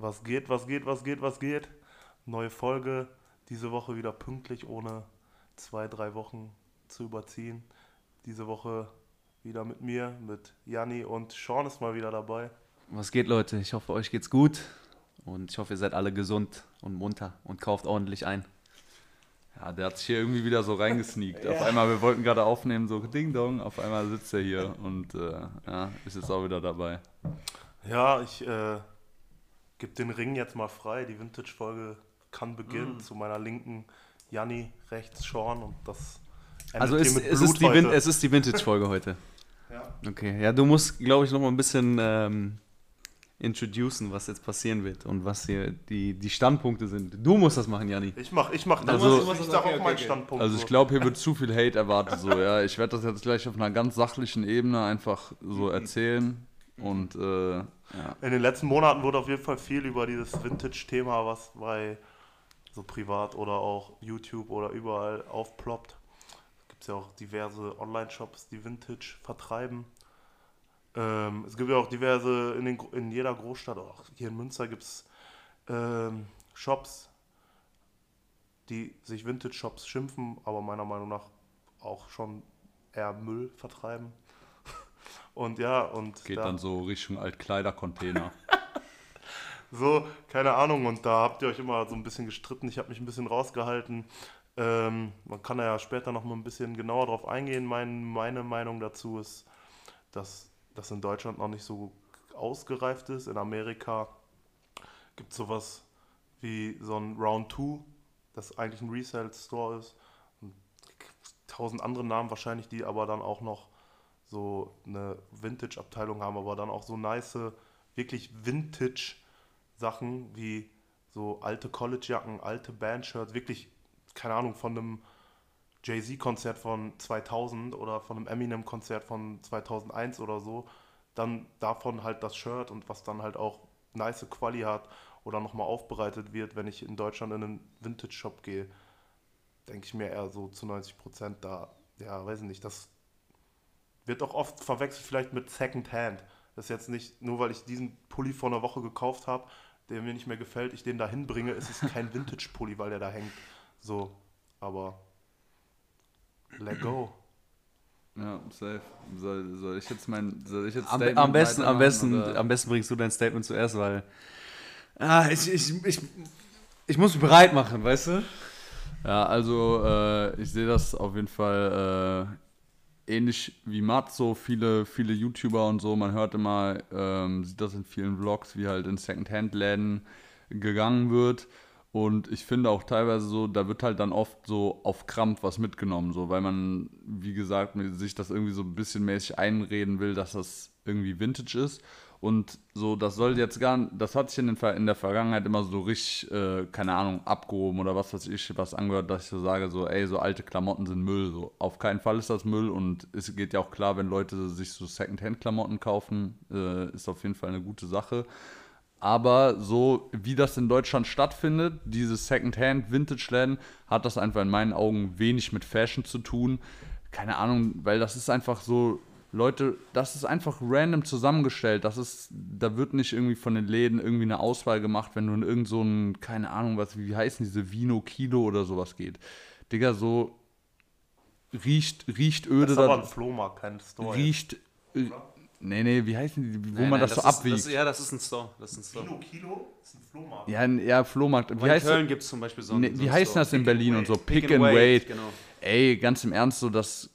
Was geht, was geht, was geht, was geht? Neue Folge, diese Woche wieder pünktlich, ohne zwei, drei Wochen zu überziehen. Diese Woche wieder mit mir, mit Janni und Sean ist mal wieder dabei. Was geht, Leute? Ich hoffe, euch geht's gut und ich hoffe, ihr seid alle gesund und munter und kauft ordentlich ein. Ja, der hat sich hier irgendwie wieder so reingesneakt. Auf einmal, wir wollten gerade aufnehmen, so Ding Dong, auf einmal sitzt er hier und äh, ja, ist jetzt auch wieder dabei. Ja, ich äh, gebe den Ring jetzt mal frei. Die Vintage-Folge kann beginnen. Zu meiner linken Janni, rechts Sean und das endet Also ist, mit es, Blut ist die Vin heute. es ist die Vintage-Folge heute. Ja. Okay, ja, du musst, glaube ich, noch mal ein bisschen ähm, introducen, was jetzt passieren wird und was hier die, die Standpunkte sind. Du musst das machen, Janni. Ich mach, ich mach das. Also- ich sag auch meinen Standpunkt. Also so. ich glaube, hier wird zu viel Hate erwartet. So, ja, ich werde das jetzt gleich auf einer ganz sachlichen Ebene einfach so erzählen und äh, ja. In den letzten Monaten wurde auf jeden Fall viel über dieses Vintage-Thema, was bei so privat oder auch YouTube oder überall aufploppt. Es gibt ja auch diverse Online-Shops, die Vintage vertreiben. Ähm, es gibt ja auch diverse, in, den, in jeder Großstadt, auch hier in Münster gibt es ähm, Shops, die sich Vintage-Shops schimpfen, aber meiner Meinung nach auch schon eher Müll vertreiben. Und ja, und geht da- dann so Richtung Altkleidercontainer. so, keine Ahnung. Und da habt ihr euch immer so ein bisschen gestritten. Ich habe mich ein bisschen rausgehalten. Ähm, man kann da ja später noch mal ein bisschen genauer drauf eingehen. Mein, meine Meinung dazu ist, dass das in Deutschland noch nicht so ausgereift ist. In Amerika gibt es sowas wie so ein Round 2, das eigentlich ein Resale-Store ist. Und tausend andere Namen wahrscheinlich, die aber dann auch noch so eine Vintage-Abteilung haben, aber dann auch so nice, wirklich Vintage-Sachen wie so alte College-Jacken, alte Bandshirts, wirklich, keine Ahnung, von einem Jay-Z-Konzert von 2000 oder von einem Eminem-Konzert von 2001 oder so, dann davon halt das Shirt und was dann halt auch nice Quali hat oder nochmal aufbereitet wird, wenn ich in Deutschland in einen Vintage-Shop gehe, denke ich mir eher so zu 90 Prozent da, ja, weiß ich nicht, das wird auch oft verwechselt vielleicht mit Second Hand. Das ist jetzt nicht, nur weil ich diesen Pulli vor einer Woche gekauft habe, der mir nicht mehr gefällt, ich den da hinbringe, ist es kein Vintage-Pulli, weil der da hängt. So, aber let go. Ja, safe. Soll, soll ich jetzt mein, soll ich jetzt Am, Statement am, besten, am, besten, oder? am besten bringst du dein Statement zuerst, weil ah, ich, ich, ich, ich muss mich bereit machen, weißt du? Ja, also äh, ich sehe das auf jeden Fall äh, ähnlich wie Matt, so viele, viele YouTuber und so. Man hört immer, ähm, sieht das in vielen Vlogs, wie halt in Secondhand-Läden gegangen wird. Und ich finde auch teilweise so, da wird halt dann oft so auf Krampf was mitgenommen, so, weil man, wie gesagt, sich das irgendwie so ein bisschen mäßig einreden will, dass das irgendwie Vintage ist. Und so, das soll jetzt gar das hat sich in, den, in der Vergangenheit immer so richtig, äh, keine Ahnung, abgehoben oder was weiß ich, was angehört, dass ich so sage, so, ey, so alte Klamotten sind Müll. So, auf keinen Fall ist das Müll und es geht ja auch klar, wenn Leute sich so Secondhand-Klamotten kaufen, äh, ist auf jeden Fall eine gute Sache. Aber so wie das in Deutschland stattfindet, diese Secondhand-Vintage-Läden, hat das einfach in meinen Augen wenig mit Fashion zu tun. Keine Ahnung, weil das ist einfach so, Leute, das ist einfach random zusammengestellt. Das ist, da wird nicht irgendwie von den Läden irgendwie eine Auswahl gemacht, wenn du in irgend so ein, keine Ahnung, was, wie heißen diese Vino Kilo oder sowas geht. Digga, so riecht, riecht Das öde ist aber ein Flohmarkt, kein Store. rieht, äh, nee, nee, wie heißen die, wo Nein, man nein, das so ist, abwiegt. Das, ja, das ist ein Store. Das ist ein Store. Kilo, Kilo ist ein Flohmarkt. Ja, n- ja, Flohmarkt. Wie heißt, Köln gibt es zum Beispiel so einen nee, so wie heißt Store. das in Pick and Berlin und so? Wait. Pick, and wait. Genau. Ey, ganz im Ernst, so das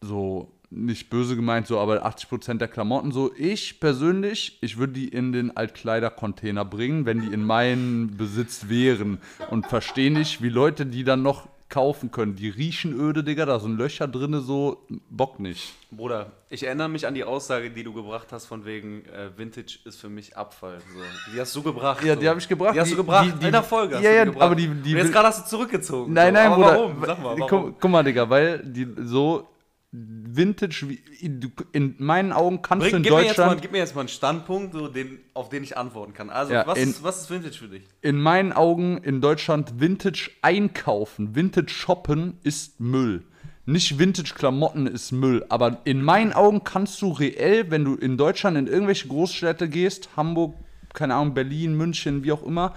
so nicht böse gemeint, so, aber 80% der Klamotten so. Ich persönlich, ich würde die in den Altkleidercontainer bringen, wenn die in meinem Besitz wären. Und verstehe nicht, wie Leute die dann noch kaufen können. Die riechen öde, Digga, da sind Löcher drinne, so, Bock nicht. Bruder, ich erinnere mich an die Aussage, die du gebracht hast, von wegen äh, Vintage ist für mich Abfall. So. Die hast du gebracht. Ja, so. die habe ich gebracht. Die hast du gebracht. Die, die, in der Folge. hast ja, du ja, aber die, die jetzt gerade hast du zurückgezogen. Nein, so. nein, aber Bruder. Warum? Sag mal, warum? Guck, guck mal, Digga, weil die so Vintage, du- in meinen Augen kannst du Bring, in gib, mir jetzt mal, Deutschland, gib mir jetzt mal einen Standpunkt, so den, auf den ich antworten kann. Also, Ja, was, in- ist, was ist Vintage für dich? in meinen Augen in Deutschland Vintage einkaufen, Vintage shoppen ist Müll. Nicht Vintage Klamotten ist Müll, aber in meinen Augen kannst du reell, wenn du in Deutschland in irgendwelche Großstädte gehst, Hamburg, keine Ahnung, Berlin, München, wie auch immer,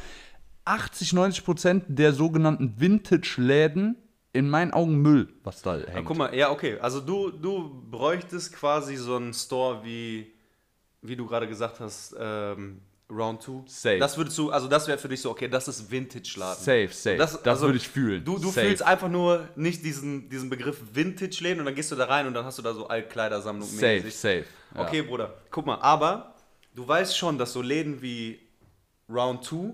80, 90 Prozent der sogenannten Vintage-Läden in meinen Augen Müll, was da hängt. Ja, guck mal, ja, okay. Also du, du bräuchtest quasi so einen Store wie, wie du gerade gesagt hast, ähm, Round 2. Safe. Das würdest du, also das wäre für dich so, okay, das ist Vintage-Laden. Safe, safe. Das, also würde ich fühlen. Du, du safe. fühlst einfach nur nicht diesen, diesen Begriff Vintage-Läden und dann gehst du da rein und dann hast du da so Altkleidersammlung Safe, mäßig. safe. Ja. Okay, Bruder, guck mal, aber du weißt schon, dass so Läden wie Round 2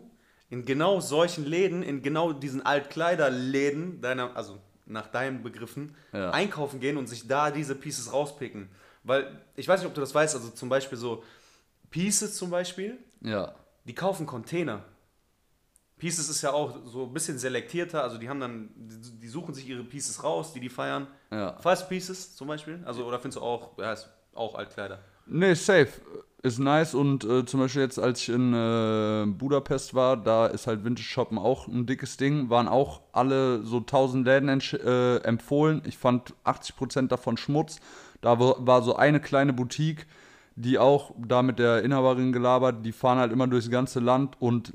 in genau solchen Läden, in genau diesen Altkleiderläden, deiner, also nach deinen Begriffen, Ja. einkaufen gehen und sich da diese Pieces rauspicken. Weil, ich weiß nicht, ob du das weißt, also zum Beispiel so Pieces zum Beispiel, Ja. die kaufen Container. Pieces ist ja auch so ein bisschen selektierter, also die haben dann, die, die suchen sich ihre Pieces raus, die die feiern. Ja. Du Pieces zum Beispiel? Also, oder findest du auch, ja, ist auch Altkleider? Nee, safe. Ist nice und äh, zum Beispiel jetzt, als ich in äh, Budapest war, da ist halt Vintage Shoppen auch ein dickes Ding. Waren auch alle so 1000 Läden äh, empfohlen. Ich fand 80% davon Schmutz. Da war, so eine kleine Boutique, die auch da mit der Inhaberin gelabert, die fahren halt immer durchs ganze Land und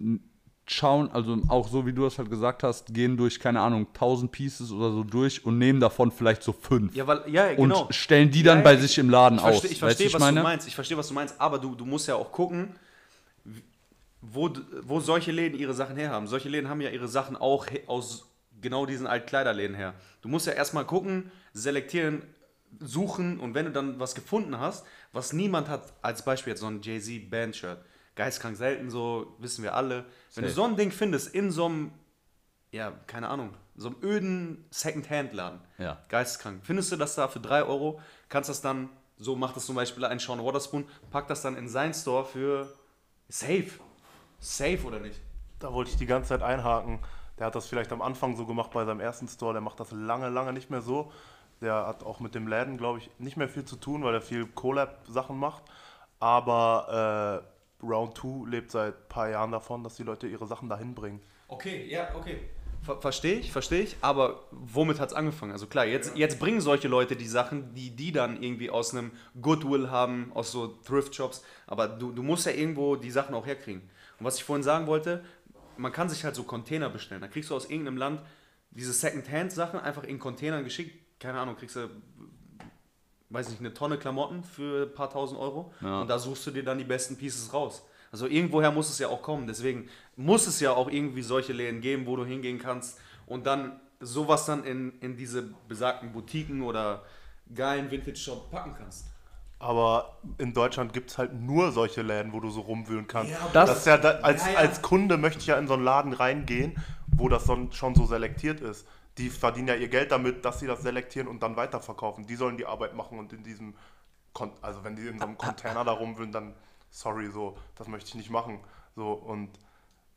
schauen, also auch so wie du das halt gesagt hast, gehen durch, keine Ahnung, 1000 Pieces oder so durch und nehmen davon vielleicht so fünf. Ja, weil, ja, genau. Und stellen die dann Ja, bei ja, sich im Laden ich aus. ich verstehe ich was meine? du meinst. Ich verstehe, was du meinst. Aber du, du musst ja auch gucken, wo, wo solche Läden ihre Sachen herhaben. Solche Läden haben ja ihre Sachen auch aus genau diesen Altkleiderläden her. Du musst ja erstmal gucken, selektieren, suchen und wenn du dann was gefunden hast, was niemand hat, als Beispiel jetzt so ein Jay-Z Bandshirt, geistkrank selten, so wissen wir alle. Wenn du Safe. so ein Ding findest in so einem, ja, keine Ahnung, so einem öden Second-Hand-Laden, Ja. geisteskrank. Findest du das da für 3 Euro, kannst das dann, so macht das zum Beispiel ein Sean Waterspoon, packt das dann in sein Store für safe. Safe oder nicht? Da wollte ich die ganze Zeit einhaken. Der hat das vielleicht am Anfang so gemacht bei seinem ersten Store. Der macht das lange, lange nicht mehr so. Der hat auch mit dem Läden, glaube ich, nicht mehr viel zu tun, weil er viel Collab-Sachen macht. Aber äh, Round 2 lebt seit ein paar Jahren davon, dass die Leute ihre Sachen dahin bringen. Okay, ja, okay. Ver verstehe ich, verstehe ich, aber womit hat es angefangen? Also klar, jetzt, jetzt bringen solche Leute die Sachen, die die dann irgendwie aus einem Goodwill haben, aus so Thrift-Shops, aber du, du musst ja irgendwo die Sachen auch herkriegen. Und was ich vorhin sagen wollte, man kann sich halt so Container bestellen. Da kriegst du aus irgendeinem Land diese Second-Hand-Sachen einfach in Containern geschickt. Keine Ahnung, kriegst du, weiß nicht, eine Tonne Klamotten für ein paar tausend Euro Ja. und da suchst du dir dann die besten Pieces raus. Also irgendwoher muss es ja auch kommen. Deswegen muss es ja auch irgendwie solche Läden geben, wo du hingehen kannst und dann sowas dann in, in diese besagten Boutiquen oder geilen Vintage-Shop packen kannst. Aber in Deutschland gibt es halt nur solche Läden, wo du so rumwühlen kannst. Ja, das, das- ist ja da, als, Ja, ja. als Kunde möchte ich ja in so einen Laden reingehen, wo das schon so selektiert ist. Die verdienen ja ihr Geld damit, dass sie das selektieren und dann weiterverkaufen. Die sollen die Arbeit machen und in diesem, Kon also wenn die in so einem Container da rumwühlen, dann sorry, so, das möchte ich nicht machen. So und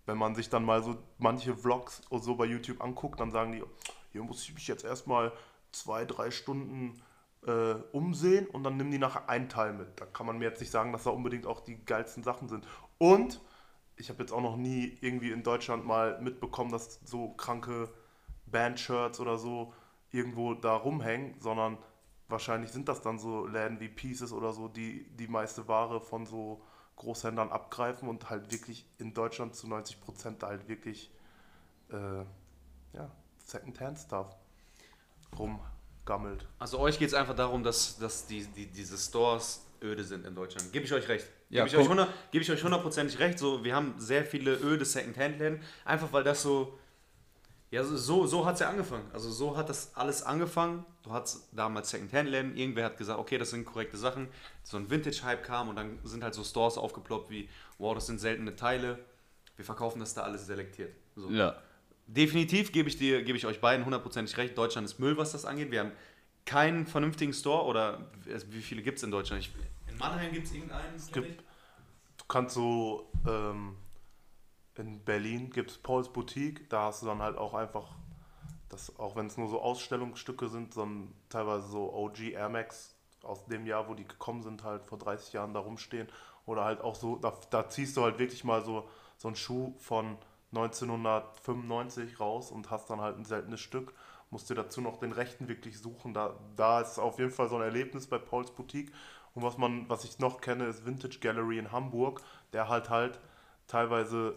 wenn man sich dann mal so manche Vlogs oder so bei YouTube anguckt, dann sagen die, hier muss ich mich jetzt erstmal zwei, drei Stunden äh, umsehen und dann nimm die nachher einen Teil mit. Da kann man mir jetzt nicht sagen, dass da unbedingt auch die geilsten Sachen sind. Und ich habe jetzt auch noch nie irgendwie in Deutschland mal mitbekommen, dass so kranke Bandshirts oder so irgendwo da rumhängen, sondern wahrscheinlich sind das dann so Läden wie Pieces oder so, die die meiste Ware von so Großhändlern abgreifen und halt wirklich in Deutschland zu 90 Prozent halt wirklich äh, ja, Second-Hand-Stuff rumgammelt. Also euch geht es einfach darum, dass, dass die, die, diese Stores öde sind in Deutschland. Gebe ich euch recht. Ja, Gebe ich, euch komm. 100 gebe ich euch hundertprozentig recht. So, wir haben sehr viele öde Second-Hand-Läden, einfach weil das so... Ja, so- so, so hat es ja angefangen. Also so hat das alles angefangen. Du hattest damals Second-Hand-Läden. Irgendwer hat gesagt, okay, das sind korrekte Sachen. So ein Vintage-Hype kam und dann sind halt so Stores aufgeploppt wie, wow, das sind seltene Teile. Wir verkaufen das da alles selektiert. So. Ja. Definitiv gebe ich dir, gebe ich euch beiden hundertprozentig recht. Deutschland ist Müll, was das angeht. Wir haben keinen vernünftigen Store oder wie viele gibt es in Deutschland? Ich, in Mannheim gibt es irgendeinen. gibt- ich. Du kannst so, ähm, in Berlin gibt es Paul's Boutique, da hast du dann halt auch einfach, das, auch wenn es nur so Ausstellungsstücke sind, sondern teilweise so OG Air Max aus dem Jahr, wo die gekommen sind, halt vor 30 Jahren da rumstehen. Oder halt auch so, da, da ziehst du halt wirklich mal so, so einen Schuh von 1995 raus und hast dann halt ein seltenes Stück. Musst dir dazu noch den rechten wirklich suchen. Da, da ist auf jeden Fall so ein Erlebnis bei Paul's Boutique. Und was man, was ich noch kenne, ist Vintage Gallery in Hamburg, der halt halt teilweise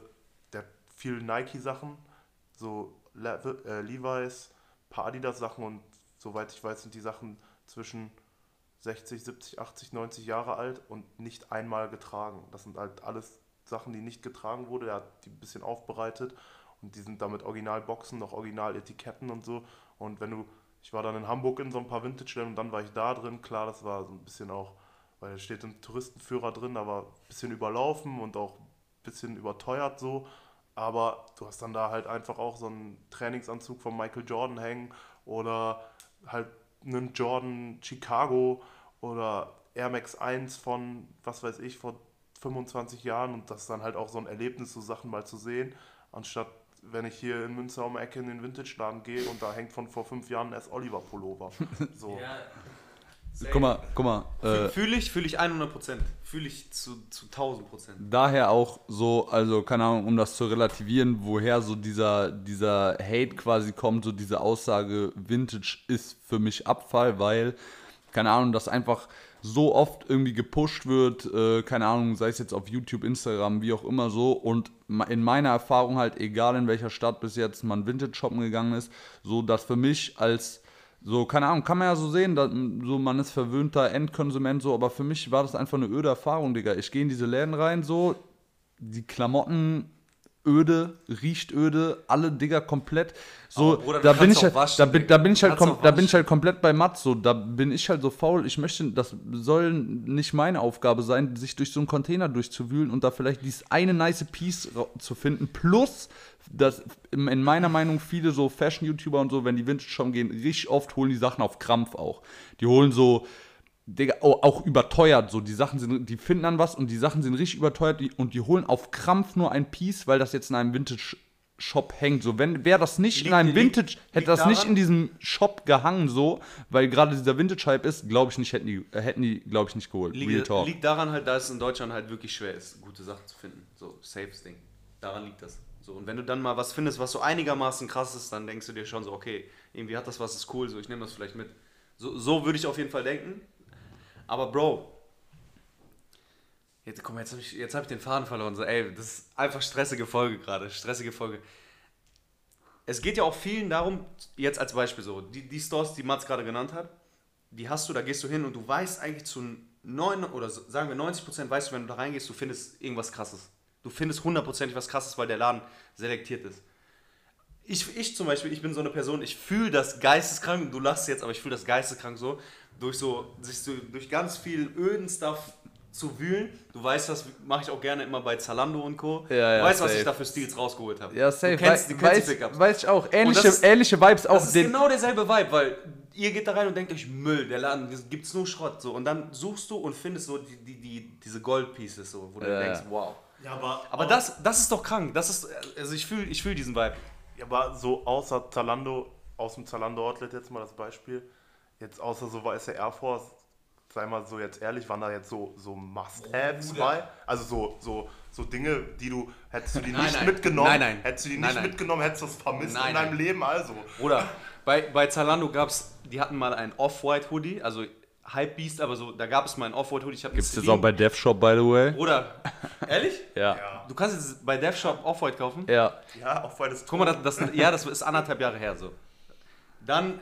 viel Nike-Sachen, so Le äh, Levi's, paar Adidas-Sachen und soweit ich weiß, sind die Sachen zwischen 60, 70, 80, 90 Jahre alt und nicht einmal getragen. Das sind halt alles Sachen, die nicht getragen wurde. Er hat die ein bisschen aufbereitet und die sind damit Originalboxen, noch Original-Etiketten und so. Und wenn du, ich war dann in Hamburg in so ein paar Vintage-Läden und dann war ich da drin. Klar, das war so ein bisschen auch, weil da steht ein Touristenführer drin, aber ein bisschen überlaufen und auch ein bisschen überteuert so. Aber du hast dann da halt einfach auch so einen Trainingsanzug von Michael Jordan hängen oder halt einen Jordan Chicago oder Air Max 1 von, was weiß ich, vor 25 Jahren und das ist dann halt auch so ein Erlebnis, so Sachen mal zu sehen, anstatt wenn ich hier in Münster um die Ecke in den Vintage-Laden gehe und da hängt von vor fünf Jahren erst Oliver Pullover. So. Ja. Guck mal, guck mal. Äh, Fühle ich, fühle ich 100 Prozent. Fühle ich zu, zu 1000 Prozent. daher auch so, also keine Ahnung, um das zu relativieren, woher so dieser, dieser Hate quasi kommt, so diese Aussage, Vintage ist für mich Abfall, weil, keine Ahnung, das einfach so oft irgendwie gepusht wird, äh, keine Ahnung, sei es jetzt auf YouTube, Instagram, wie auch immer so und in meiner Erfahrung halt, egal in welcher Stadt bis jetzt man Vintage shoppen gegangen ist, so dass für mich als so, keine Ahnung, kann man ja so sehen, dass, so man ist verwöhnter Endkonsument, so, aber für mich war das einfach eine öde Erfahrung, Digga. Ich gehe in diese Läden rein, so, die Klamotten öde, riecht öde, alle Digga komplett. So, Bruder, da bin ich halt, waschen, da bin, da bin ich halt, da bin ich halt komplett bei Matt, so, da bin ich halt so faul. Ich möchte, das soll nicht meine Aufgabe sein, sich durch so einen Container durchzuwühlen und da vielleicht dieses eine nice Piece zu finden. Plus, dass in in meiner Meinung viele so Fashion-YouTuber und so, wenn die Vintage shoppen gehen, richtig oft holen die Sachen auf Krampf auch. Die holen so, Digga, au- auch überteuert. So, die Sachen sind, die finden dann was und die Sachen sind richtig überteuert die, und die holen auf Krampf nur ein Piece, weil das jetzt in einem Vintage-Shop hängt. So, wenn wäre das nicht in Liegt- einem liegt- Vintage, hätte liegt das nicht daran- in diesem Shop gehangen, so, weil gerade dieser Vintage-Hype ist, glaube ich nicht, hätten die, äh, hätten die, glaube ich, nicht geholt. Real Liegt, Talk. liegt daran halt, dass es in Deutschland halt wirklich schwer ist, gute Sachen zu finden. So, safes Ding. Daran liegt das. So, und wenn du dann mal was findest, was so einigermaßen krass ist, dann denkst du dir schon so, okay, irgendwie hat das was, ist cool, so, ich nehme das vielleicht mit. So, so würde ich auf jeden Fall denken. Aber Bro, jetzt, jetzt habe ich, hab ich den Faden verloren. So, ey, das ist einfach stressige Folge gerade, stressige Folge. Es geht ja auch vielen darum, jetzt als Beispiel so, die, die Stores, die Mats gerade genannt hat, die hast du, da gehst du hin und du weißt eigentlich zu 9 oder sagen wir 90 Prozent, weißt du, wenn du da reingehst, du findest irgendwas krasses. Du findest hundertprozentig was krasses, weil der Laden selektiert ist. Ich, ich zum Beispiel, ich bin so eine Person, ich fühle das geisteskrank, du lachst jetzt, aber ich fühle das geisteskrank so, durch so, sich so, durch ganz viel öden Stuff zu wühlen. Du weißt, das mache ich auch gerne immer bei Zalando und Co. Ja, ja, du weißt, was safe. ich da für Stils rausgeholt habe. Ja, safe. Du kennst, du kennst weiß, die Pickups. weiß ich auch. Ähnliche, das ist- ähnliche Vibes auch. Das ist genau derselbe Vibe, weil ihr geht da rein und denkt euch, Müll, der Laden, gibt's nur Schrott. So. Und dann suchst du und findest so die, die, die, diese Gold-Pieces, so, wo du Ja, denkst, wow. Ja, aber, Aber das, das ist doch krank. Das ist, also ich fühle ich fühl diesen Vibe. Ja, aber so außer Zalando, aus dem Zalando Outlet jetzt mal das Beispiel, jetzt außer so weiße Air Force, sei mal so jetzt ehrlich, waren da jetzt so, so Must-Haves Bruder. bei? Also so, so, so Dinge, die du, hättest du die Nein, nicht nein. mitgenommen, Nein, nein. hättest du die nicht mitgenommen, hättest du es vermisst in deinem. Leben, also. Oder bei, bei Zalando gab's, die hatten mal ein Off-White-Hoodie, also Hype Beast, aber so, da gab es mal ein Off-White-Hoodie. Ich hab Gibt's einen das auch bei Dev Shop, by the way? Oder, ehrlich? Ja. Ja, Du kannst jetzt bei Dev Shop Off-White kaufen? Ja. ja weil das Guck mal, das, das, ja, das ist anderthalb Jahre her so. Dann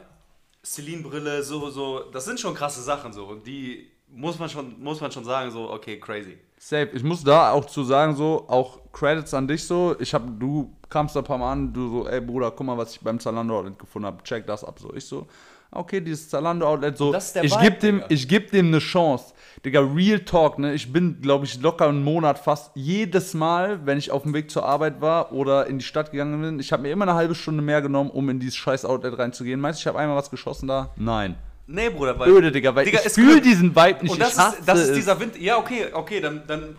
Celine-Brille, so, so, das sind schon krasse Sachen so. Und die muss man schon, muss man schon sagen, so, okay, crazy. Safe. Ich muss da auch zu sagen, so, auch Credits an dich so. Ich hab, du kamst da ein paar Mal an, du so, ey Bruder, guck mal, was ich beim Zalando gefunden habe, check das ab. So, ich so, okay, dieses Zalando Outlet, so, Das ist der ich Vibe, geb dem, Digga. ich geb dem eine Chance. Digga, Real Talk, ne, ich bin, glaube ich, locker einen Monat fast jedes Mal, wenn ich auf dem Weg zur Arbeit war oder in die Stadt gegangen bin, ich habe mir immer eine halbe Stunde mehr genommen, um in dieses scheiß Outlet reinzugehen. Meinst du, ich habe einmal was geschossen da? Nein. Nee, Bruder, weil. Öde, Digga, weil Digga, ich fühle diesen Vibe nicht. Und das ich hasse ist, das ist es. dieser Wind. Ja, okay, okay, dann, dann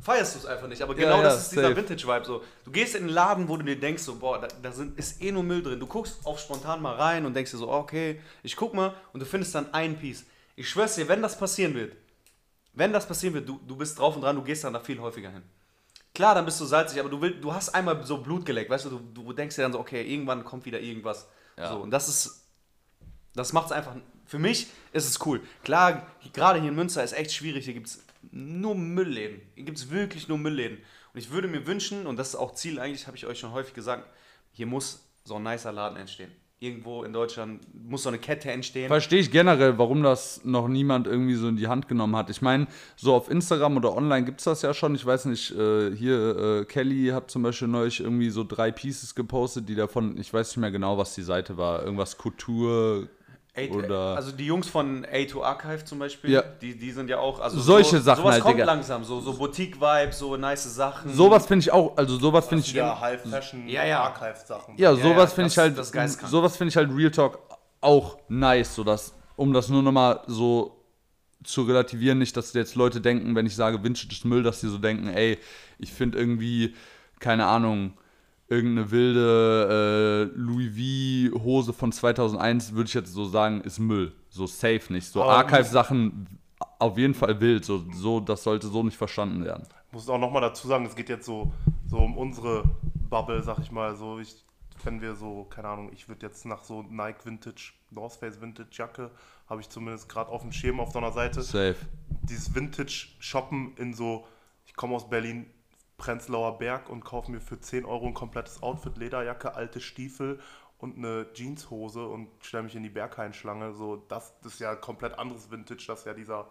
feierst du es einfach nicht. Aber genau ja, das ist dieser safe. Vintage-Vibe. So. Du gehst in einen Laden, wo du dir denkst, so, boah, da, da sind, ist eh nur Müll drin. Du guckst auf spontan mal rein und denkst dir so, okay, ich guck mal und du findest dann ein Piece. Ich schwör's dir, wenn das passieren wird, wenn das passieren wird, du, du bist drauf und dran, du gehst dann da viel häufiger hin. Klar, dann bist du salzig, aber du, willst, du hast einmal so Blut geleckt, weißt du, du, du denkst dir dann so, okay, irgendwann kommt wieder irgendwas. Ja. So, und das ist, das macht es einfach, für mich ist es cool. Klar, gerade hier in Münster ist echt schwierig, hier gibt es nur Müllläden. Hier gibt es wirklich nur Müllläden. Und ich würde mir wünschen, und das ist auch Ziel eigentlich, habe ich euch schon häufig gesagt, hier muss so ein nicer Laden entstehen. Irgendwo in Deutschland muss so eine Kette entstehen. Verstehe ich generell, warum das noch niemand irgendwie so in die Hand genommen hat. Ich meine, so auf Instagram oder online gibt es das ja schon. Ich weiß nicht, äh, hier äh, Kelly hat zum Beispiel neulich irgendwie so drei Pieces gepostet, die davon, ich weiß nicht mehr genau, was die Seite war. Irgendwas Couture Oder. also die Jungs von A2 Archive zum Beispiel, Ja. die, die sind ja auch. Also Solche so, Sachen sowas halt, kommt Digga. langsam, so, so Boutique-Vibe, so nice Sachen. sowas finde ich auch, also sowas finde ich. ja, High Fashion Ja, ja. Archive-Sachen. Ja, Ja, sowas ja, finde ich halt, sowas finde ich halt Real Talk auch nice, so dass, um das nur nochmal so zu relativieren, nicht, dass jetzt Leute denken, wenn ich sage Vintage ist Müll, dass die so denken, ey, ich finde irgendwie, keine Ahnung, irgendeine wilde äh, Louis V Hose von 2001, würde ich jetzt so sagen, ist Müll. So safe nicht. So Archive-Sachen auf jeden Fall wild. So, so, das sollte so nicht verstanden werden. Ich muss auch nochmal dazu sagen, es geht jetzt so, so um unsere Bubble, sag ich mal. So, ich, wenn wir so, keine Ahnung, ich würde jetzt nach so Nike Vintage, North Face Vintage Jacke, habe ich zumindest gerade auf dem Schirm auf so einer Seite. Safe. Dieses Vintage Shoppen in so, ich komme aus Berlin, Prenzlauer Berg und kaufe mir für 10 Euro ein komplettes Outfit, Lederjacke, alte Stiefel und eine Jeanshose und stelle mich in die Bergheinschlange. So, das, das ist ja komplett anderes Vintage, das ist ja dieser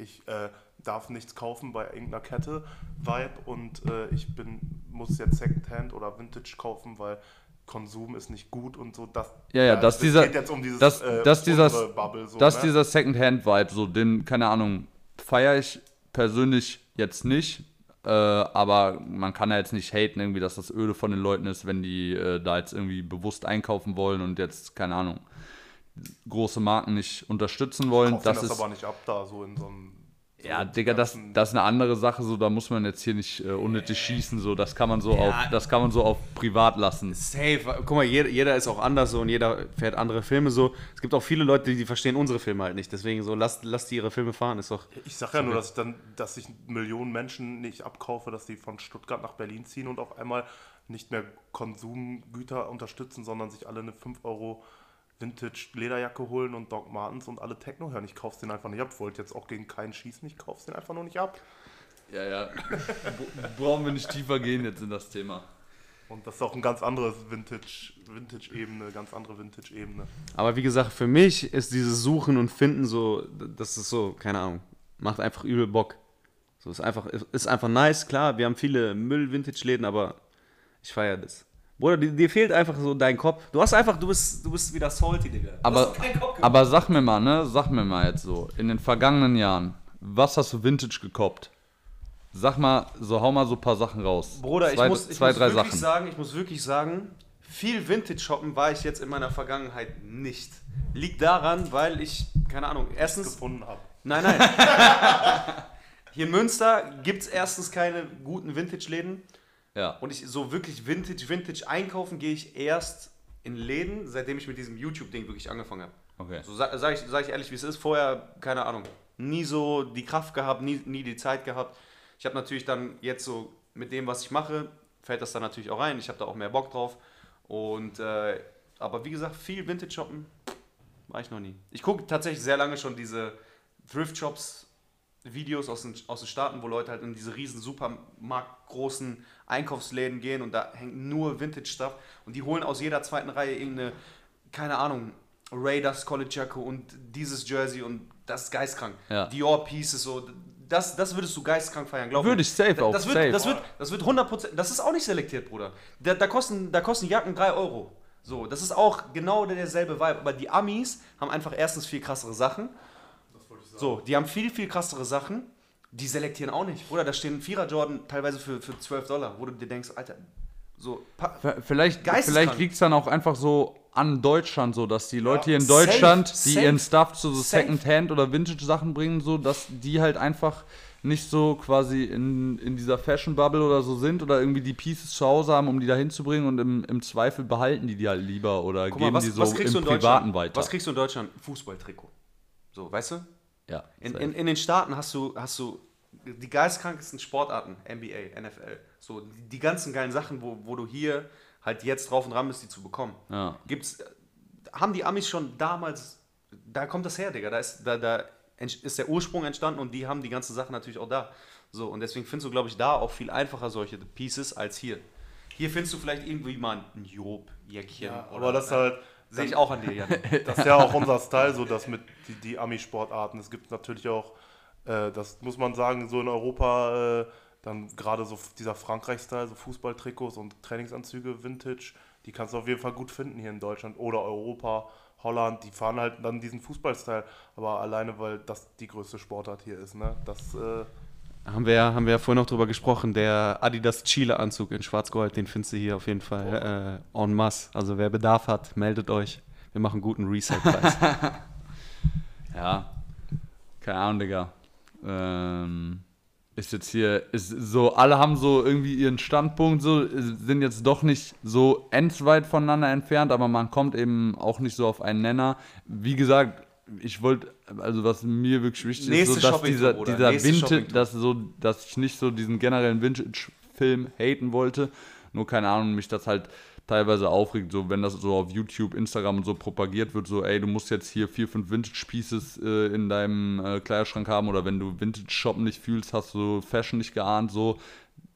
ich äh, darf nichts kaufen bei irgendeiner Kette Vibe und äh, ich bin muss jetzt Secondhand oder Vintage kaufen, weil Konsum ist nicht gut und so. Das, Ja, ja, dass es dieser- geht jetzt um dieses dass- äh, unsere Bubble so, dass ne? dieser Secondhand-Vibe, so den, keine Ahnung, feiere ich persönlich jetzt nicht. Äh, aber man kann ja jetzt nicht haten, irgendwie, dass das öde von den Leuten ist, wenn die äh, da jetzt irgendwie bewusst einkaufen wollen und jetzt, keine Ahnung, große Marken nicht unterstützen wollen. Kauf Das das ist, aber nicht ab da so in so einem so ja, die Digga, das, das ist eine andere Sache, so da muss man jetzt hier nicht äh, unnötig schießen, so das kann man so Ja. auf, das kann man so auf privat lassen. Safe. Guck mal, jeder, jeder ist auch anders so und jeder fährt andere Filme so. Es gibt auch viele Leute, die verstehen unsere Filme halt nicht. Deswegen so, lasst, lasst die ihre Filme fahren, ist doch. Ich sag ja nur, dass ich dann, dass ich Millionen Menschen nicht abkaufe, dass die von Stuttgart nach Berlin ziehen und auf einmal nicht mehr Konsumgüter unterstützen, sondern sich alle eine 5 Euro Vintage Lederjacke holen und Doc Martens und alle Techno hören. Ich kauf's den einfach nicht ab. Wollte jetzt auch gegen keinen schießen, ich kauf's den einfach nur nicht ab. Ja, ja. Brauchen wir nicht tiefer gehen jetzt in das Thema. Und das ist auch ein ganz anderes Vintage, Vintage-Ebene, ganz andere Vintage-Ebene. Aber wie gesagt, für mich ist dieses Suchen und Finden so, das ist so, keine Ahnung, macht einfach übel Bock. So, ist einfach, ist einfach nice, klar, wir haben viele Müll-Vintage-Läden, aber ich feiere das. Bruder, dir, dir fehlt einfach so dein Kopf. Du hast einfach, du bist, du bist wieder salty, Digga. Du Aber, hast keinen Kopf aber sag mir mal, ne? Sag mir mal jetzt so, in den vergangenen Jahren, was hast du Vintage gekoppt? Sag mal, so hau mal so ein paar Sachen raus. Bruder, zwei, ich muss, ich zwei muss drei wirklich Sachen. sagen, ich muss wirklich sagen, viel Vintage shoppen war ich jetzt in meiner Vergangenheit nicht. Liegt daran, weil ich, keine Ahnung, erstens, Gefunden habe. nein, nein. Hier in Münster gibt es erstens keine guten Vintage-Läden. Ja. Und ich so wirklich Vintage, Vintage einkaufen gehe ich erst in Läden, seitdem ich mit diesem YouTube-Ding wirklich angefangen habe. Okay. So sage sag ich, sag ich ehrlich, wie es ist. Vorher, keine Ahnung, nie so die Kraft gehabt, nie, nie die Zeit gehabt. Ich habe natürlich dann jetzt so mit dem, was ich mache, fällt das dann natürlich auch rein. Ich habe da auch mehr Bock drauf. Und, äh, aber wie gesagt, viel Vintage shoppen war ich noch nie. Ich gucke tatsächlich sehr lange schon diese Thrift Shops Videos aus den, aus den Staaten, wo Leute halt in diese riesen Supermarktgroßen Einkaufsläden gehen und da hängt nur Vintage-Stuff und die holen aus jeder zweiten Reihe irgendeine, keine Ahnung, Raiders College Jacke und dieses Jersey und das ist geistkrank. Ja. Dior Pieces, so, das, das würdest du geistkrank feiern, glaub mir. Würde ich safe auch, das wird, safe. Das wird, das wird 100%, das ist auch nicht selektiert, Bruder. Da, da, kosten, da kosten Jacken 3 Euro. So, das ist auch genau derselbe Vibe. Aber die Amis haben einfach erstens viel krassere Sachen. So, die haben viel, viel krassere Sachen. Die selektieren auch nicht. Bruder, da stehen Vierer Jordan teilweise für, für 12 Dollar, wo du dir denkst, Alter, so, Vielleicht, vielleicht liegt es dann auch einfach so an Deutschland, so dass die Leute hier in safe, Deutschland, die safe, ihren Stuff zu so. Secondhand oder Vintage-Sachen bringen, so dass die halt einfach nicht so quasi in, in dieser Fashion-Bubble oder so sind oder irgendwie die Pieces zu Hause haben, um die da hinzubringen und im, im Zweifel behalten die die halt lieber oder guck geben mal, was, die so im? Privaten weiter. Was kriegst du in Deutschland? Fußballtrikot. So, weißt du? Ja, In, in, in den Staaten hast du, hast du die geistkrankesten Sportarten, NBA, NFL, so die, die ganzen geilen Sachen, wo, wo du hier halt jetzt drauf und dran bist, die zu bekommen. Ja. Gibt's, haben die Amis schon damals, da kommt das her, Digga, da ist, da, da ist der Ursprung entstanden und die haben die ganzen Sachen natürlich auch da. So, und deswegen findest du, glaube ich, da auch viel einfacher solche Pieces als hier. Hier findest du vielleicht irgendwie mal ein Job-Jäckchen. aber das halt, Sehe ich auch an dir, Jan. das ist ja auch unser Style, so dass mit die, die Ami-Sportarten. Es gibt natürlich auch, äh, das muss man sagen, so in Europa, äh, dann gerade so dieser Frankreich-Style, so Fußballtrikots und Trainingsanzüge, Vintage, die kannst du auf jeden Fall gut finden hier in Deutschland oder Europa, Holland, die fahren halt dann diesen Fußballstyle, aber alleine, weil das die größte Sportart hier ist, ne? Das, äh, Haben wir, ja- haben wir ja vorhin noch drüber gesprochen. Der Adidas Chile-Anzug in Schwarz-Gold, den findest du hier auf jeden Fall äh, en masse. Also wer Bedarf hat, meldet euch. Wir machen guten Resale-Preis. Ja, keine Ahnung, Digga. Ähm, ist jetzt hier, ist so, alle haben so irgendwie ihren Standpunkt, so, sind jetzt doch nicht so endweit voneinander entfernt, aber man kommt eben auch nicht so auf einen Nenner. Wie gesagt, ich wollte, also was mir wirklich wichtig Nächste ist, so, dass dieser, dieser Vintage, dass so, dass ich nicht so diesen generellen Vintage-Film haten wollte, nur keine Ahnung, mich das halt teilweise aufregt, so wenn das so auf YouTube, Instagram und so propagiert wird, so ey, du musst jetzt hier vier, fünf Vintage-Pieces äh, in deinem äh, Kleiderschrank haben oder wenn du Vintage-Shoppen nicht fühlst, hast du Fashion nicht geahnt, so.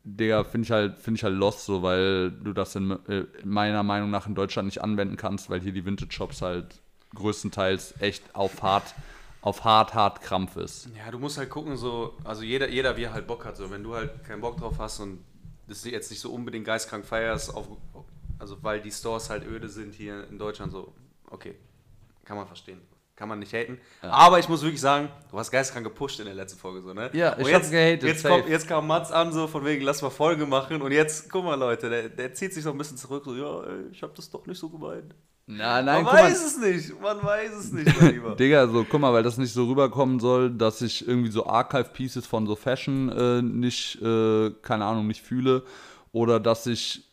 Digga, finde ich halt, finde ich halt lost, so, weil du das in, äh, meiner Meinung nach in Deutschland nicht anwenden kannst, weil hier die Vintage-Shops halt größtenteils echt auf hart, auf hart, hart Krampf ist. Ja, du musst halt gucken, so, also jeder, jeder wie er halt Bock hat, so, wenn du halt keinen Bock drauf hast und das jetzt nicht so unbedingt geistkrank feierst, auf, also weil die Stores halt öde sind hier in Deutschland, so, okay, kann man verstehen. Kann man nicht haten. Aber ich muss wirklich sagen, du hast geistkrank gepusht in der letzten Folge, so, ne? Ja, Und ich jetzt, hab gehatet, Jetzt, kommt, jetzt kam Mats an, so von wegen, lass mal Folge machen und jetzt, guck mal, Leute, der, der zieht sich so ein bisschen zurück, so, ja, ey, ich hab das doch nicht so gemeint. Na, Man weiß es nicht, man weiß es nicht, mein Lieber. Digga, so, guck mal, weil das nicht so rüberkommen soll, dass ich irgendwie so Archive-Pieces von so Fashion äh, nicht, äh, keine Ahnung, nicht fühle. Oder dass ich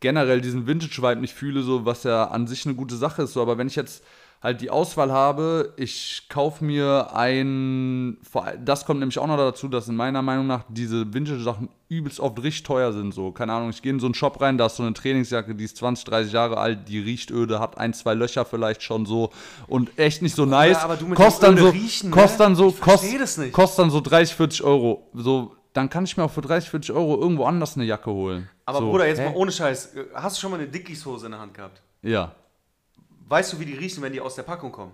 generell diesen Vintage-Vibe nicht fühle, so, was ja an sich eine gute Sache ist. So, aber wenn ich jetzt halt die Auswahl habe, ich kaufe mir ein, das kommt nämlich auch noch dazu, dass in meiner Meinung nach diese Vintage-Sachen übelst oft richtig teuer sind. So, keine Ahnung, ich gehe in so einen Shop rein, da ist so eine Trainingsjacke, die ist 20, 30 Jahre alt, die riecht öde, hat ein, zwei Löcher vielleicht schon so und echt nicht so nice. aber du mit kostet dem dann so, Riechen, ne? kostet dann so, Ich versteh kost, das nicht. kostet dann so 30, 40 Euro. So, dann kann ich mir auch für 30, 40 Euro irgendwo anders eine Jacke holen. Aber so, Bruder, jetzt hä? mal ohne Scheiß, hast du schon mal eine Dickies-Hose in der Hand gehabt? Ja, Weißt du, wie die riechen, wenn die aus der Packung kommen?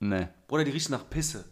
ne. Bruder, die riechen nach Pisse.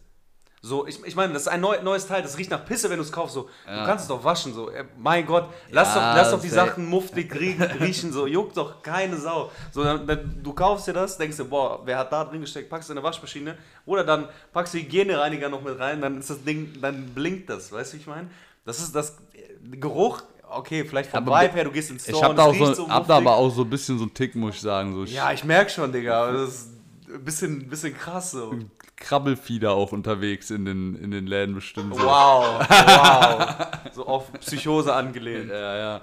So, ich, ich meine, das ist ein neu, neues Teil, das riecht nach Pisse, wenn du es kaufst. So, du kannst es doch waschen. So, äh, mein Gott, lass, Ja, doch, lass doch die safe. Sachen muftig rie- riechen. So, juckt doch keine Sau. So, dann, dann, du kaufst dir das, denkst dir, boah, wer hat da drin gesteckt, packst es in eine Waschmaschine. Oder dann packst du Hygienereiniger noch mit rein, dann ist das Ding, dann blinkt das. Weißt du, wie ich meine? Das ist das äh, Geruch. Okay, vielleicht vom Aber Vibe her, du gehst ins Store Ich hab und da, auch so, so hab da aber auch so ein bisschen so einen Tick, muss ich sagen. So, Ja, ich merk schon, Digga. Das ist ein bisschen, bisschen krass so. Krabbelfieder auch unterwegs in den, in den Läden bestimmt. So. Wow, wow. So auf Psychose angelehnt. Ja, ja.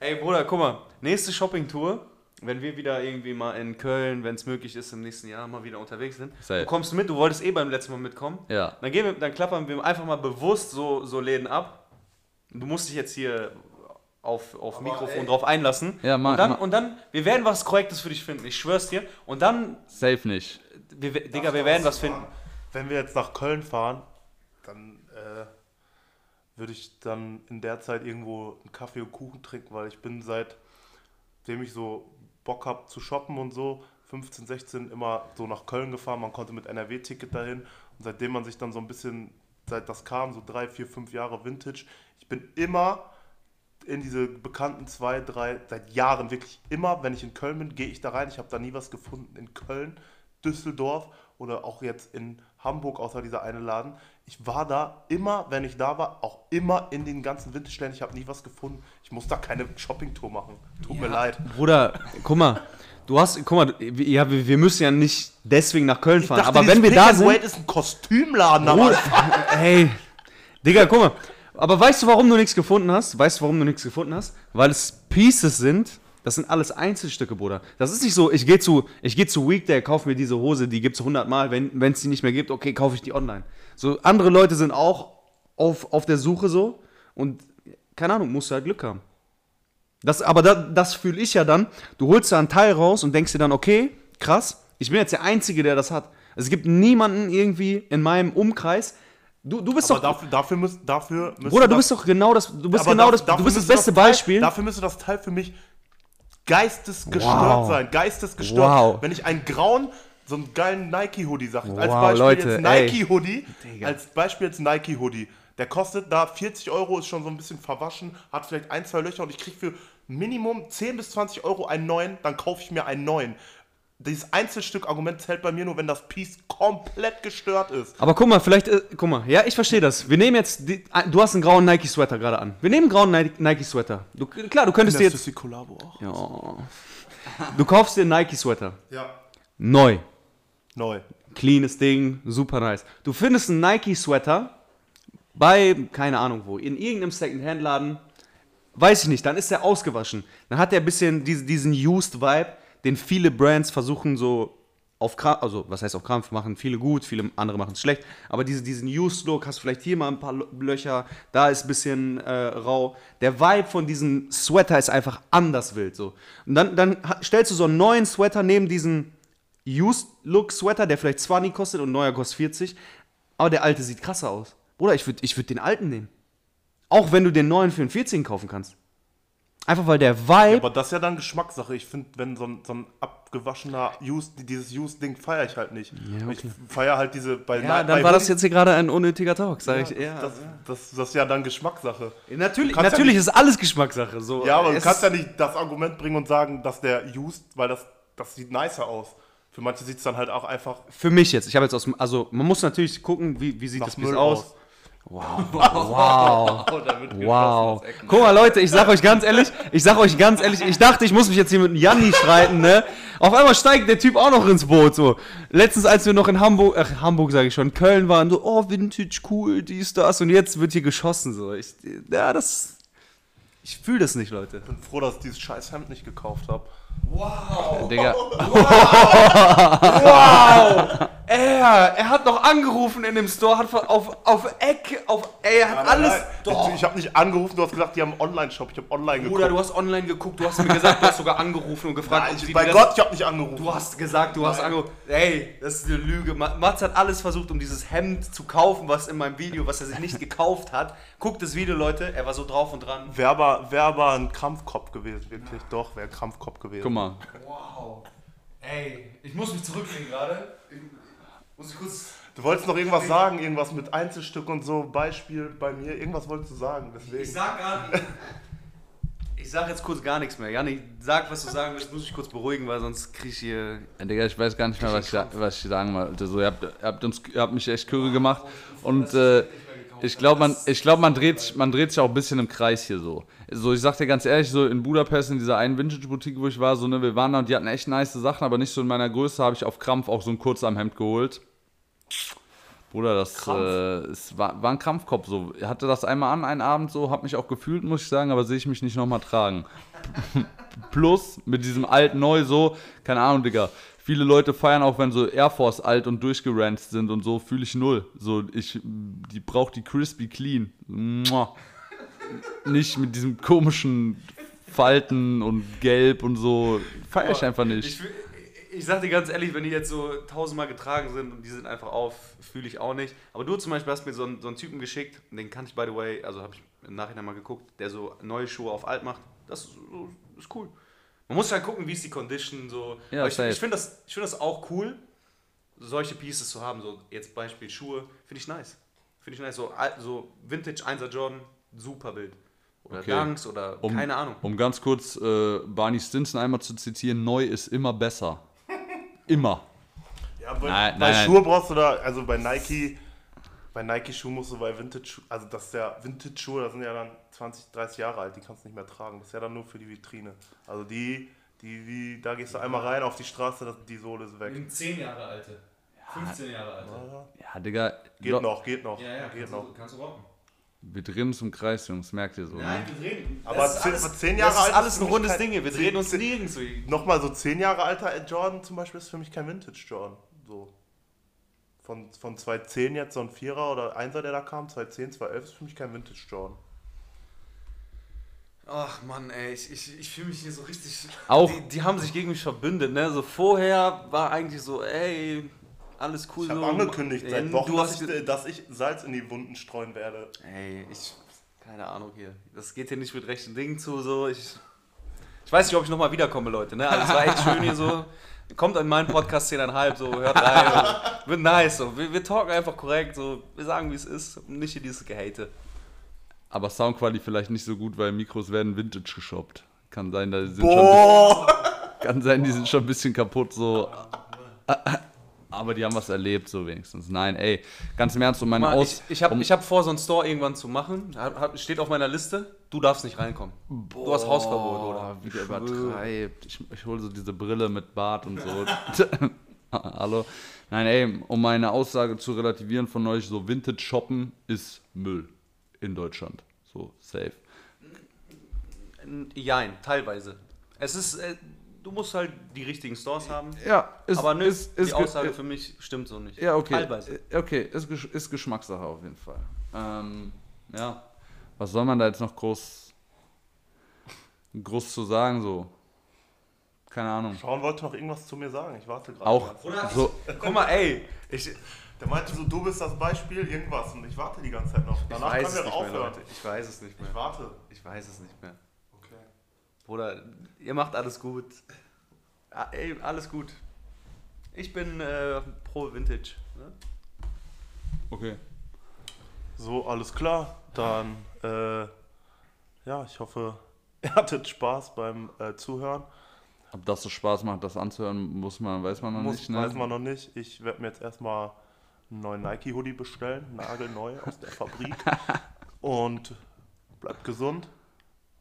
Ey, Bruder, guck mal. Nächste Shopping-Tour, wenn wir wieder irgendwie mal in Köln, wenn es möglich ist, im nächsten Jahr mal wieder unterwegs sind. Safe. Du kommst mit, du wolltest eh beim letzten Mal mitkommen. Ja. Dann, gehen wir, dann klappern wir einfach mal bewusst so, so Läden ab. Du musst dich jetzt hier auf, auf Mikrofon drauf einlassen. Ja, ma- und, dann, ma- und dann, wir werden was Korrektes für dich finden. Ich schwör's dir. Und dann, Safe nicht. wir, Digga, wir werden was finden. Wenn wir jetzt nach Köln fahren, dann äh, würde ich dann in der Zeit irgendwo einen Kaffee und Kuchen trinken, weil ich bin seitdem ich so Bock habe zu shoppen und so, 15, 16 immer so nach Köln gefahren. Man konnte mit NRW-Ticket dahin. Und seitdem man sich dann so ein bisschen, seit das kam, so drei, vier, fünf Jahre Vintage, ich bin immer in diese bekannten zwei, drei, seit Jahren wirklich immer, wenn ich in Köln bin, gehe ich da rein. Ich habe da nie was gefunden in Köln, Düsseldorf oder auch jetzt in Hamburg, außer dieser eine Laden. Ich war da immer, wenn ich da war, auch immer in den ganzen Vintage-Läden. Ich habe nie was gefunden. Ich muss da keine Shopping-Tour machen. Tut mir leid. Bruder, guck mal, du hast, guck mal, ja, wir, müssen ja nicht deswegen nach Köln fahren, Ich dachte, aber wenn wir da Pick and sind, Wait ist ein Kostümladen. Bruder, hey, Digga, guck mal, aber weißt du, warum du nichts gefunden hast? Weißt du, warum du nichts gefunden hast? Weil es Pieces sind, das sind alles Einzelstücke, Bruder. Das ist nicht so, ich gehe zu, gehe zu Weekday, kaufe mir diese Hose, die gibt's 100 Mal, wenn es die nicht mehr gibt, okay, kaufe ich die online. So, andere Leute sind auch auf, auf der Suche so und, keine Ahnung, musst du halt Glück haben. Das, aber da, das fühle ich ja dann. Du holst da einen Teil raus und denkst dir dann, okay, krass, ich bin jetzt der Einzige, der das hat. Es gibt niemanden irgendwie in meinem Umkreis. Du, du bist Aber doch. dafür, dafür, müsst, dafür müsste Bruder, du das- bist doch genau das. Du bist genau da- das. Du bist das beste Teil, Beispiel. Dafür müsste das Teil für mich geistesgestört Wow. sein. Geistesgestört. Wow. Wenn ich einen grauen, so einen geilen Nike-Hoodie sage. als Wow, Beispiel Leute, jetzt. Nike-Hoodie. Als Beispiel jetzt Nike-Hoodie. Der kostet da 40 Euro, ist schon so ein bisschen verwaschen, hat vielleicht ein, zwei Löcher und ich kriege für Minimum 10 bis 20 Euro einen neuen, dann kaufe ich mir einen neuen. Dieses Einzelstück-Argument zählt bei mir nur, wenn das Piece komplett gestört ist. Aber guck mal, vielleicht, äh, guck mal, ja, ich verstehe das. Wir nehmen jetzt, die, äh, du hast einen grauen Nike-Sweater gerade an. Wir nehmen einen grauen Nike- Nike-Sweater. Du, klar, du könntest dir Das jetzt, ist die Kollabo auch. ja. du kaufst dir einen Nike-Sweater. Ja. Neu. Neu. Cleanes Ding, super nice. Du findest einen Nike-Sweater bei, keine Ahnung wo, in irgendeinem Second-Hand-Laden, weiß ich nicht, dann ist der ausgewaschen. Dann hat der ein bisschen diese, diesen Used-Vibe, den viele Brands versuchen so auf Krampf, also was heißt auf Krampf, machen viele gut, viele andere machen es schlecht, aber diese, diesen Used-Look, hast vielleicht hier mal ein paar Löcher, da ist ein bisschen äh, rau. Der Vibe von diesem Sweater ist einfach anders wild so. Und dann, dann stellst du so einen neuen Sweater neben diesen Used-Look-Sweater, der vielleicht 20 kostet und neuer kostet 40, aber der alte sieht krasser aus. Bruder, ich würde ich würd den alten nehmen. Auch wenn du den neuen für einen 14 kaufen kannst. Einfach weil der Vibe. Aber das ist ja dann Geschmackssache. Ich finde, wenn so ein, so ein abgewaschener Used, dieses Used-Ding feiere ich halt nicht. Ich feiere halt diese bei ja, bei dann war das Hoodies- jetzt hier gerade ein unnötiger Talk, sag ich. Ja, Das, das, das ist ja dann Geschmackssache. natürlich kannst ja natürlich ist alles Geschmackssache. So. Ja, aber du Es kannst ist- ja nicht das Argument bringen und sagen, dass der Used, weil das, das sieht nicer aus. Für manche sieht es dann halt auch einfach Für mich jetzt. Ich habe jetzt aus dem. Also, man muss natürlich gucken, wie, wie sieht das Müll aus. aus. Wow. Wow. damit Wow. Guck mal, Leute, ich sag euch ganz ehrlich, ich sag euch ganz ehrlich, ich dachte, ich muss mich jetzt hier mit Janni streiten, ne? Auf einmal steigt der Typ auch noch ins Boot, so. Letztens, als wir noch in Hamburg, ach, Hamburg sage ich schon, Köln waren, so, oh, Vintage, cool, dies, das, und jetzt wird hier geschossen, so. Ich, ja, das, ich fühle das nicht, Leute. Ich bin froh, dass ich dieses scheiß Hemd nicht gekauft habe. Digga, Er, er hat noch angerufen in dem Store, hat auf, auf Eck, auf, ey, er hat alles. Doch. Ich, ich habe nicht angerufen, du hast gesagt, die haben einen Online-Shop. Ich habe online geguckt. Bruder, du hast online geguckt, du hast mir gesagt, du hast sogar angerufen und gefragt, Nein, ob ich, bei Gott, ich habe nicht angerufen. Du hast gesagt, du hast angerufen. Ey, das ist eine Lüge. Ma- Mats hat alles versucht, um dieses Hemd zu kaufen, was in meinem Video, was er sich nicht gekauft hat. Guckt das Video, Leute. Er war so drauf und dran. Wäre aber, wär aber ein Krampfkopf gewesen, wirklich. Doch, wäre ein Krampfkopf gewesen. Guck mal. Wow. Ey, ich muss mich zurücklegen gerade. Muss ich kurz. Du wolltest noch irgendwas sagen, irgendwas mit Einzelstück und so, Beispiel bei mir, irgendwas wolltest du sagen, deswegen. Ich sag gar nicht. Ich sag jetzt kurz gar nichts mehr. Janik, sag, was du sagen willst. Muss ich kurz beruhigen, weil sonst krieg ich hier. Ja, Digga, ich weiß gar nicht mehr, was ich, was ich sagen wollte. So, ihr, habt, ihr, habt uns, ihr habt mich echt Curry gemacht. Und äh, ich glaube, man, ich glaub, man, dreht, sich- man dreht sich auch ein bisschen im Kreis hier so. So, ich sag dir ganz ehrlich, so in Budapest, in dieser einen Vintage-Boutique, wo ich war, so, ne, wir waren da und die hatten echt nice Sachen, aber nicht so in meiner Größe, habe ich auf Krampf auch so ein Kurzarmhemd geholt. Bruder, das äh, es war, war ein Krampfkopf so. Ich hatte das einmal an, einen Abend so, hab mich auch gefühlt, muss ich sagen, aber sehe ich mich nicht nochmal tragen. Plus mit diesem alt-neu so, keine Ahnung, Digga. Viele Leute feiern auch, wenn so Air Force alt und durchgeranzt sind und so, fühle ich null. So, ich, die braucht die crispy clean. Mua. Nicht mit diesem komischen Falten und Gelb und so. Feier ich einfach nicht. Ich, fühl- ich sag dir ganz ehrlich, wenn die jetzt so tausendmal getragen sind und die sind einfach auf, fühle ich auch nicht. Aber du zum Beispiel hast mir so einen, so einen Typen geschickt, den kannte ich by the way, also habe ich im Nachhinein mal geguckt, der so neue Schuhe auf alt macht. Das ist, ist cool. Man muss halt gucken, wie ist die Condition so. Ja, ich ich finde das, ich find das auch cool, solche Pieces zu haben. So jetzt Beispiel Schuhe, finde ich nice. Finde ich nice. So, alt- so Vintage 1er Jordan, super Bild. Oder Okay. Dunks oder Um- keine Ahnung. Um ganz kurz äh, Barney Stinson einmal zu zitieren, neu ist immer besser. Immer. Ja, bei, Nein, bei nein, Schuhe brauchst du da, also bei Nike, bei Nike-Schuhen musst du bei Vintage, also das ist ja Vintage-Schuhe, das sind ja dann 20, 30 Jahre alt, die kannst du nicht mehr tragen. Das ist ja dann nur für die Vitrine. Also die, die, die da gehst du einmal rein auf die Straße, das, die Sohle ist weg. 10 Jahre alte. 15 Jahre alte. Ja, Digga. Geht lo- noch, geht noch, Ja, ja, geht kannst, noch. du, kannst du rocken. Wir drehen uns im Kreis, Jungs, merkt ihr so. Nein, Ne? wir drehen. Aber ist zehn- alles, zehn Jahre das ist alt alles ist ein für mich rundes kein- Ding hier. Wir zehn- drehen uns zehn- nirgends. Nochmal so 10 Jahre alter Ed Jordan zum Beispiel ist für mich kein Vintage-Jordan. So. Von, von 2010 jetzt so ein Vierer oder Einser, der da kam, 2010, 2011 ist für mich kein Vintage-Jordan. Ach Mann, ey, ich, ich, ich fühle mich hier so richtig. Auch- Die, die haben sich gegen mich verbündet, ne? So vorher war eigentlich so, ey, alles cool Ich habe so. angekündigt seit Wochen, du dass hast ich, dass ich Salz in die Wunden streuen werde. Ey, ich. Keine Ahnung hier. Das geht hier nicht mit rechten Dingen zu, so. Ich, ich weiß nicht, ob ich nochmal wiederkomme, Leute. Ne? Also, es war echt schön hier so. Kommt in meinen Podcast 10,5, so, hört rein. So. Wird nice, so. Wir, wir talken einfach korrekt, so. Wir sagen, wie es ist. Und nicht hier dieses Gehate. Aber Soundqualität vielleicht nicht so gut, weil Mikros werden Vintage geshoppt. Kann sein, da sind schon Boah! kann sein, die sind schon ein bisschen kaputt so. Aber die haben was erlebt, so wenigstens. Nein, ey, ganz im Ernst, um meine Mal, Aus. ich ich habe um, ich hab vor, so einen Store irgendwann zu machen. Hat- Steht auf meiner Liste. Du darfst nicht reinkommen. du hast Hausverbot, oder? Wie der übertreibt. Ich, ich hole so diese Brille mit Bart und so. Hallo. Nein, ey, um meine Aussage zu relativieren von euch, so Vintage shoppen ist Müll in Deutschland. So, safe. Jein, teilweise. Es ist. Äh, du musst halt die richtigen Stores haben. Ja, ist, aber ne, ist, ist, die Aussage ge- für mich stimmt so nicht. Ja, okay. Teilweise. Äh, Okay, ist, ist Geschmackssache auf jeden Fall. Ähm, ja, was soll man da jetzt noch groß, groß zu sagen so? Keine Ahnung. Sean wollte noch irgendwas zu mir sagen. Ich warte gerade. Auch Oder? so, Guck mal, ey. Ich, Der meinte so, du bist das Beispiel, irgendwas. Und ich warte die ganze Zeit noch. ich Danach weiß können es wir nicht aufhören. mehr, Leute. Ich weiß es nicht mehr. Ich warte. Ich weiß es nicht mehr. Bruder, ihr macht alles gut. Ah, Ey, alles gut. Ich bin äh, pro Vintage. Ne? okay. So, alles klar. Dann, äh, ja, ich hoffe, ihr hattet Spaß beim äh, Zuhören. Ob das so Spaß macht, das anzuhören, muss man, weiß man noch Muss, nicht. Ne? Weiß man noch nicht. Ich werde mir jetzt erstmal einen neuen Nike-Hoodie bestellen, nagelneu aus der Fabrik. Und bleibt gesund.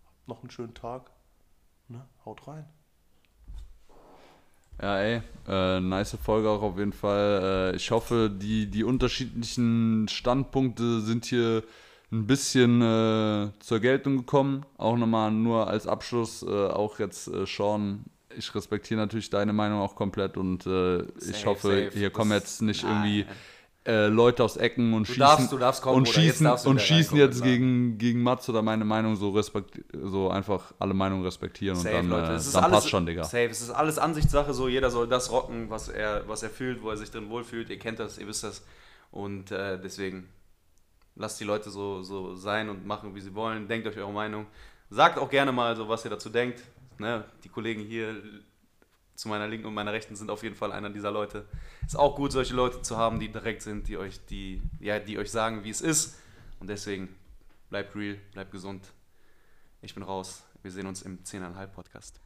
Habt noch einen schönen Tag. Ne? Haut rein. Ja, ey, äh, nice Folge auch auf jeden Fall. Äh, ich hoffe, die, die unterschiedlichen Standpunkte sind hier ein bisschen äh, zur Geltung gekommen. Auch nochmal nur als Abschluss, äh, auch jetzt äh, Sean, ich respektiere natürlich deine Meinung auch komplett und äh, ich Safe, hoffe, safe. hier kommen Das- jetzt nicht Nein. irgendwie äh, Leute aus Ecken und schießen, darfst- du darfst kommen, und jetzt schießen, du und schießen jetzt klar. gegen, gegen Mats oder meine Meinung so, respekt, so einfach alle Meinungen respektieren Safe, und dann, Leute. äh, Es ist dann alles, passt schon, Digga. Safe. Es ist alles Ansichtssache. So, jeder soll das rocken, was er, was er fühlt, wo er sich drin wohlfühlt. Ihr kennt das, ihr wisst das. Und äh, deswegen lasst die Leute so, so sein und machen, wie sie wollen. Denkt euch eure Meinung. Sagt auch gerne mal so, was ihr dazu denkt. Ne? Die Kollegen hier zu meiner Linken und meiner Rechten sind auf jeden Fall einer dieser Leute. Ist auch gut, solche Leute zu haben, die direkt sind, die euch, die, ja, die euch sagen, wie es ist. Und deswegen bleibt real, bleibt gesund. Ich bin raus. Wir sehen uns im 10,5 Podcast.